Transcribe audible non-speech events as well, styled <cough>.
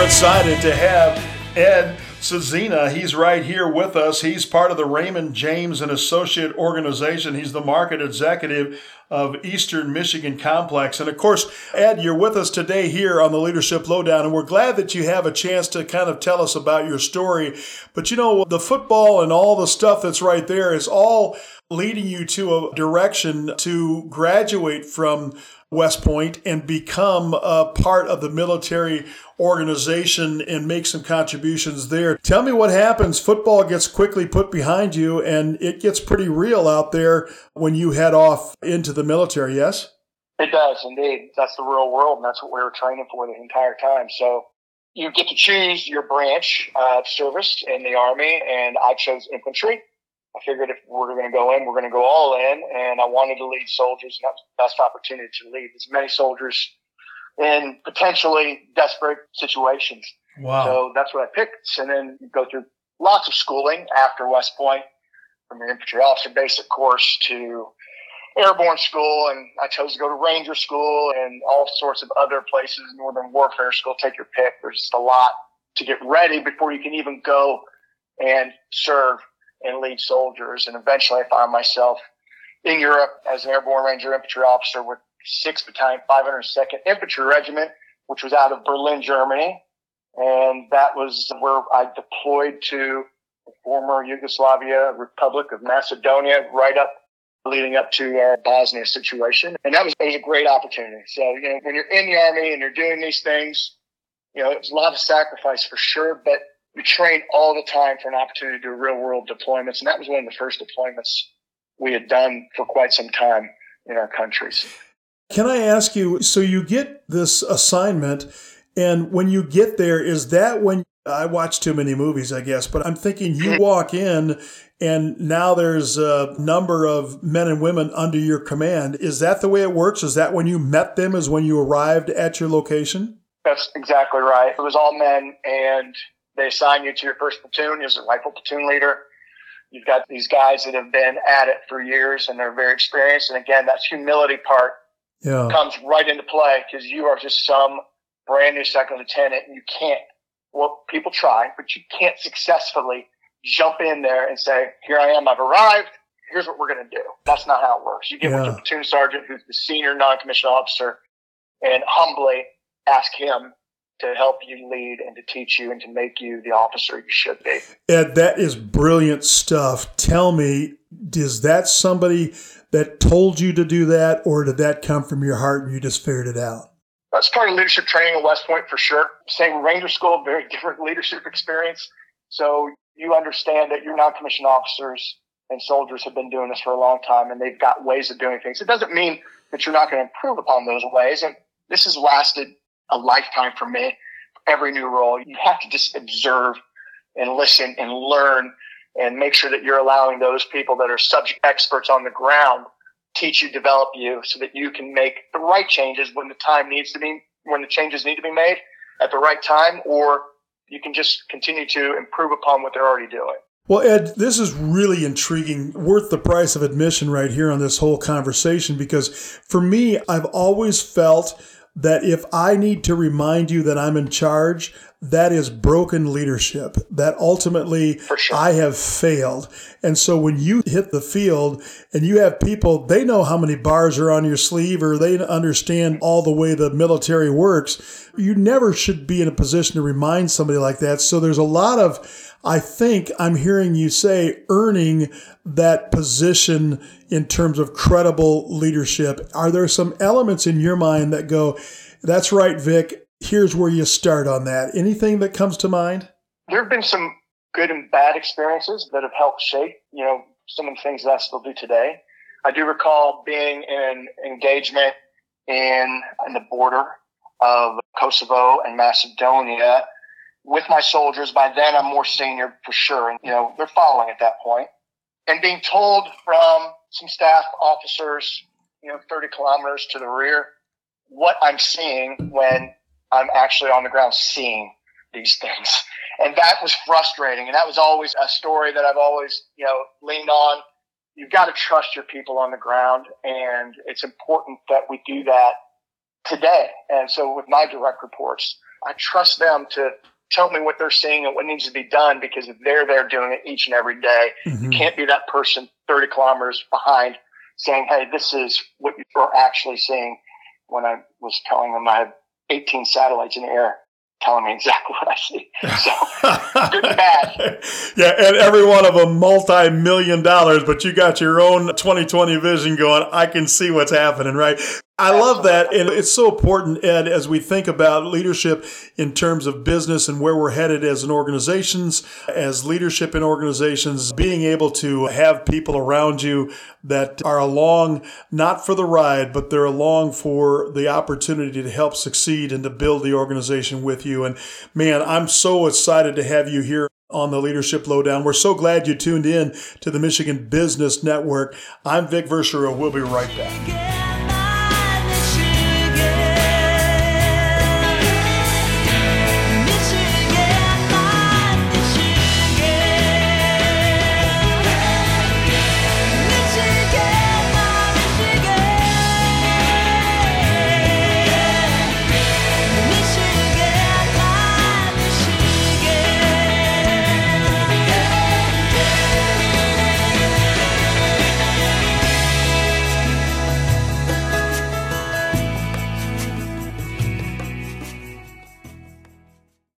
We're excited to have Ed Sudzina. He's right here with us. He's part of the Raymond James and Associate Organization. He's the market executive of Eastern Michigan Complex. And of course, Ed, you're with us today here on the Leadership Lowdown, and we're glad that you have a chance to kind of tell us about your story. But you know, the football and all the stuff that's right there is all leading you to a direction to graduate from West Point and become a part of the military organization and make some contributions there. Tell me what happens. Football gets quickly put behind you and it gets pretty real out there when you head off into the military, yes? It does indeed. That's the real world and that's what we were training for the entire time. So you get to choose your branch of service in the Army and I chose infantry. I figured if we're going to go in, we're going to go all in. And I wanted to lead soldiers, and that was the best opportunity to lead as many soldiers in potentially desperate situations. Wow. So that's what I picked. And then you go through lots of schooling after West Point, from your infantry officer basic course to airborne school. And I chose to go to Ranger school and all sorts of other places, Northern Warfare School, take your pick. There's just a lot to get ready before you can even go and serve and lead soldiers. And eventually I found myself in Europe as an airborne ranger infantry officer with 6th Battalion, 502nd Infantry Regiment, which was out of Berlin, Germany. And that was where I deployed to the former Yugoslavia Republic of Macedonia, right up leading up to our Bosnia situation. And that was, was a great opportunity. So, you know, when you're in the army and you're doing these things, you know, it's a lot of sacrifice for sure, but we train all the time for an opportunity to do real world deployments. And that was one of the first deployments we had done for quite some time in our countries. Can I ask you? So you get this assignment, and when you get there, is that when I watch too many movies, I guess, but I'm thinking you <laughs> walk in and now there's a number of men and women under your command. Is that the way it works? Is that when you met them, is when you arrived at your location? That's exactly right. It was all men, and they assign you to your first platoon as a rifle platoon leader. You've got these guys that have been at it for years and they're very experienced. And again, that humility part yeah. comes right into play because you are just some brand new second lieutenant and you can't, well, people try, but you can't successfully jump in there and say, here I am, I've arrived. Here's what we're going to do. That's not how it works. You get yeah. with your platoon sergeant, who's the senior non-commissioned officer, and humbly ask him to help you lead and to teach you and to make you the officer you should be. Ed, that is brilliant stuff. Tell me, is that somebody that told you to do that, or did that come from your heart and you just figured it out? That's part of leadership training at West Point for sure. Same Ranger School, very <laughs> different leadership experience. So you understand that your non-commissioned officers and soldiers have been doing this for a long time and they've got ways of doing things. It doesn't mean that you're not going to improve upon those ways. And this has lasted a lifetime for me. Every new role, you have to just observe and listen and learn and make sure that you're allowing those people that are subject experts on the ground teach you, develop you so that you can make the right changes when the time needs to be, when the changes need to be made at the right time, or you can just continue to improve upon what they're already doing. Well, Ed, this is really intriguing, worth the price of admission right here on this whole conversation because for me, I've always felt that if I need to remind you that I'm in charge, that is broken leadership. That ultimately sure. I have failed. And so when you hit the field and you have people, they know how many bars are on your sleeve or they understand all the way the military works. You never should be in a position to remind somebody like that. So there's a lot of, I think I'm hearing you say earning that position in terms of credible leadership. Are there some elements in your mind that go, that's right, Vic, here's where you start on that? Anything that comes to mind? There have been some good and bad experiences that have helped shape, you know, some of the things that I still do today. I do recall being in an engagement in, in the border of Kosovo and Macedonia with my soldiers. By then, I'm more senior for sure. And, you know, they're following at that point. And being told from some staff officers, you know, 30 kilometers to the rear, what I'm seeing when I'm actually on the ground seeing these things. And that was frustrating. And that was always a story that I've always, you know, leaned on. You've got to trust your people on the ground. And it's important that we do that today. And so with my direct reports, I trust them to tell me what they're seeing and what needs to be done because if they're there doing it each and every day. Mm-hmm. You can't be that person 30 kilometers behind saying, Hey, this is what you're actually seeing. When I was telling them I have 18 satellites in the air telling me exactly what I see. <laughs> So good and bad. <laughs> Yeah, and every one of them multi-million dollars, but you got your own 2020 vision going. I can see what's happening, right? I love that. And it's so important, Ed, as we think about leadership in terms of business and where we're headed as an organizations, as leadership in organizations, being able to have people around you that are along not for the ride, but they're along for the opportunity to help succeed and to build the organization with you. And man, I'm so excited to have you here on the Leadership Lowdown. We're so glad you tuned in to the Michigan Business Network. I'm Vic Verchereau. We'll be right back.